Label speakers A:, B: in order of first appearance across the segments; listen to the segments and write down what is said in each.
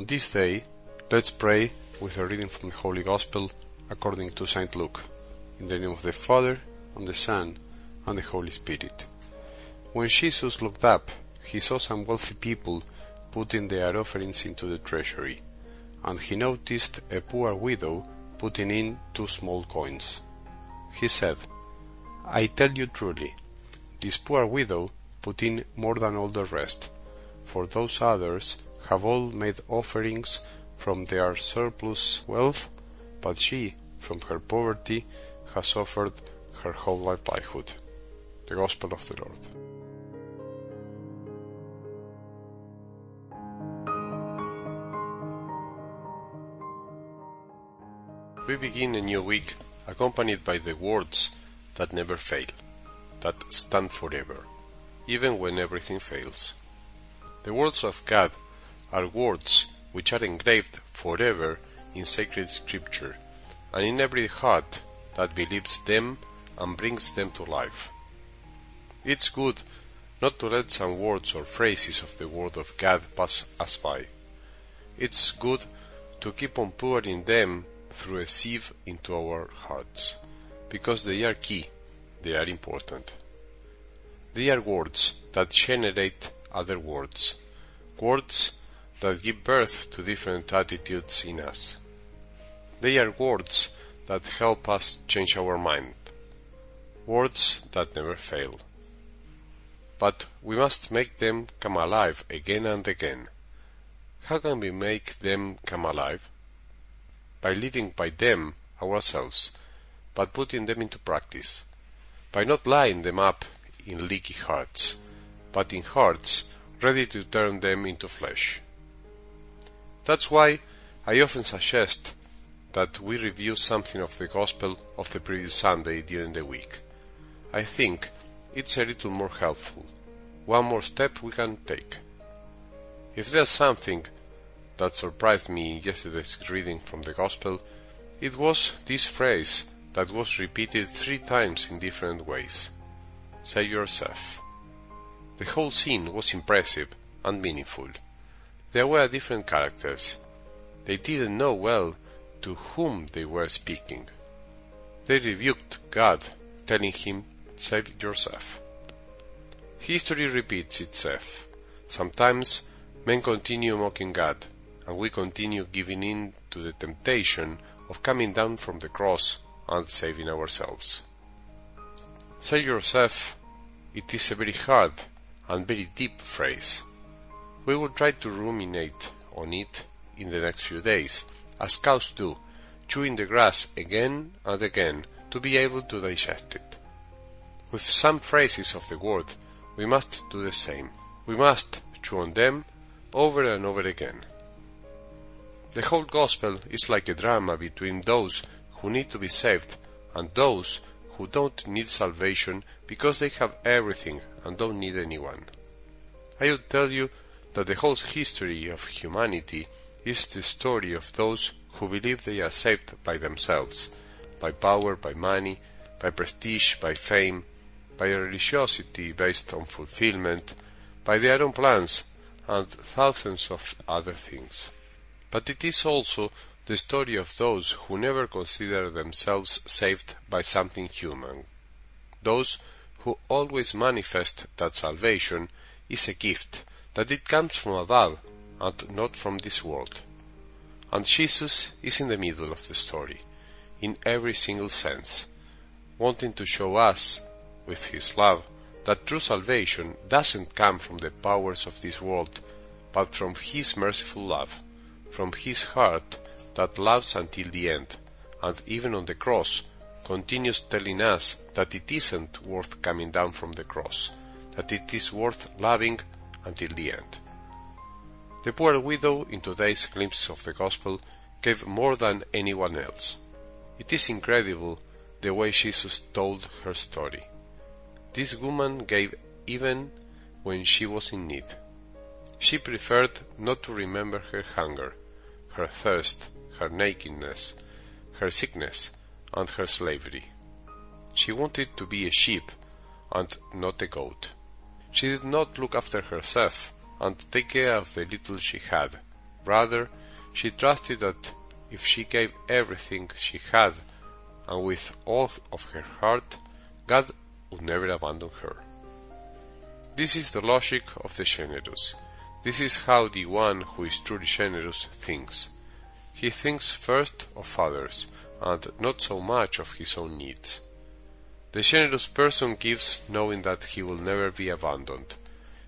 A: On this day, let's pray with a reading from the Holy Gospel according to St. Luke. In the name of the Father, and the Son, and the Holy Spirit. When Jesus looked up, he saw some wealthy people putting their offerings into the treasury, and he noticed a poor widow putting in two small coins. He said, I tell you truly, this poor widow put in more than all the rest, for those others have all made offerings from their surplus wealth, but she, from her poverty, has offered her whole livelihood. The Gospel of the Lord. We begin a new week accompanied by the words that never fail, that stand forever, even when everything fails. The words of God are words which are engraved forever in sacred scripture and in every heart that believes them and brings them to life. It's good not to let some words or phrases of the Word of God pass us by. It's good to keep on pouring them through a sieve into our hearts, because they are key, they are important. They are words that generate other words, words that give birth to different attitudes in us. They are words that help us change our mind, words that never fail. But we must make them come alive again and again. How can we make them come alive? By living by them ourselves, but putting them into practice, by not lying them up in leaky hearts, but in hearts ready to turn them into flesh. That's why I often suggest that we review something of the Gospel of the previous Sunday during the week. I think it's a little more helpful, one more step we can take. If there's something that surprised me in yesterday's reading from the Gospel, it was this phrase that was repeated three times in different ways. Say yourself. The whole scene was impressive and meaningful. There were different characters. They didn't know well to whom they were speaking. They rebuked God, telling him, Save yourself. History repeats itself. Sometimes men continue mocking God, and we continue giving in to the temptation of coming down from the cross and saving ourselves. Save yourself, it is a very hard and very deep phrase. We will try to ruminate on it in the next few days, as cows do, chewing the grass again and again to be able to digest it. With some phrases of the word, we must do the same. We must chew on them over and over again. The whole gospel is like a drama between those who need to be saved and those who don't need salvation because they have everything and don't need anyone. I would tell you that the whole history of humanity is the story of those who believe they are saved by themselves, by power, by money, by prestige, by fame, by a religiosity based on fulfillment, by their own plans, and thousands of other things. But it is also the story of those who never consider themselves saved by something human. Those who always manifest that salvation is a gift, that it comes from above and not from this world. And Jesus is in the middle of the story, in every single sense, wanting to show us, with his love, that true salvation doesn't come from the powers of this world, but from his merciful love, from his heart that loves until the end, and even on the cross continues telling us that it isn't worth coming down from the cross, that it is worth loving until the end. The poor widow in today's glimpse of the Gospel gave more than anyone else. It is incredible the way Jesus told her story. This woman gave even when she was in need. She preferred not to remember her hunger, her thirst, her nakedness, her sickness, and her slavery. She wanted to be a sheep and not a goat. She did not look after herself and take care of the little she had. Rather, she trusted that if she gave everything she had and with all of her heart, God would never abandon her. This is the logic of the generous. This is how the one who is truly generous thinks. He thinks first of others and not so much of his own needs. The generous person gives knowing that he will never be abandoned.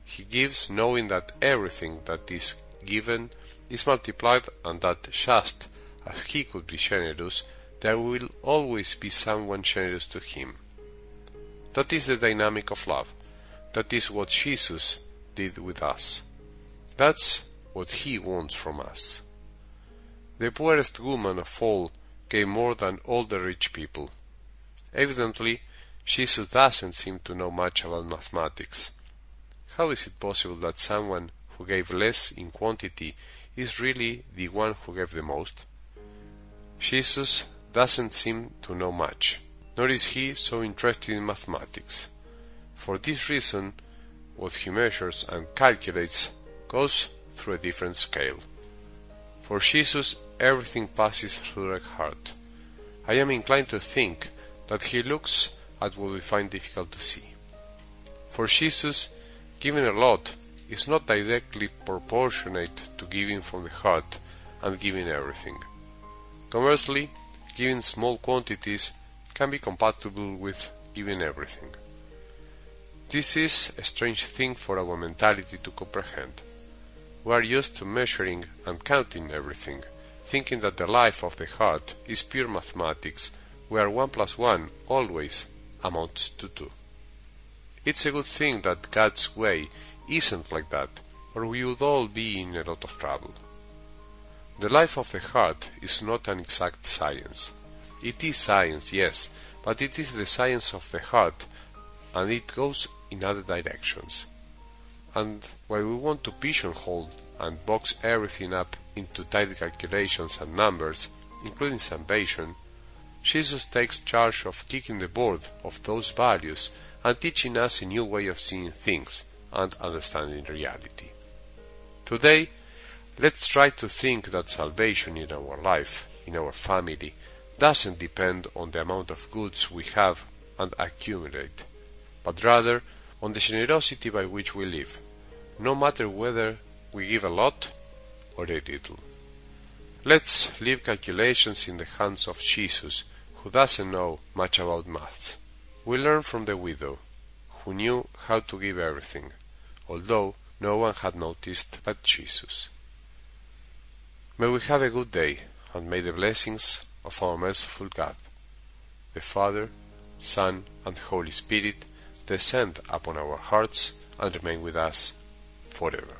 A: He gives knowing that everything that is given is multiplied and that just as he could be generous, there will always be someone generous to him. That is the dynamic of love. That is what Jesus did with us. That's what he wants from us. The poorest woman of all gave more than all the rich people. Evidently, Jesus doesn't seem to know much about mathematics. How is it possible that someone who gave less in quantity is really the one who gave the most? Jesus doesn't seem to know much, nor is he so interested in mathematics. For this reason, what he measures and calculates goes through a different scale. For Jesus, everything passes through the heart. I am inclined to think that he looks at what we find difficult to see. For Jesus, giving a lot is not directly proportionate to giving from the heart and giving everything. Conversely, giving small quantities can be compatible with giving everything. This is a strange thing for our mentality to comprehend. We are used to measuring and counting everything, thinking that the life of the heart is pure mathematics, where 1 plus 1 always amounts to 2. It's a good thing that God's way isn't like that, or we would all be in a lot of trouble. The life of the heart is not an exact science. It is science, yes, but it is the science of the heart, and it goes in other directions. And while we want to pigeonhole and box everything up into tight calculations and numbers, including salvation, Jesus takes charge of kicking the board of those values and teaching us a new way of seeing things and understanding reality. Today, Let's try to think that salvation in our life, in our family, doesn't depend on the amount of goods we have and accumulate, but rather on the generosity by which we live, no matter whether we give a lot or a little. Let's leave calculations in the hands of Jesus, who doesn't know much about math. We learn from the widow, who knew how to give everything, although no one had noticed but Jesus. May we have a good day, and may the blessings of our merciful God, the Father, Son, and Holy Spirit descend upon our hearts and remain with us forever.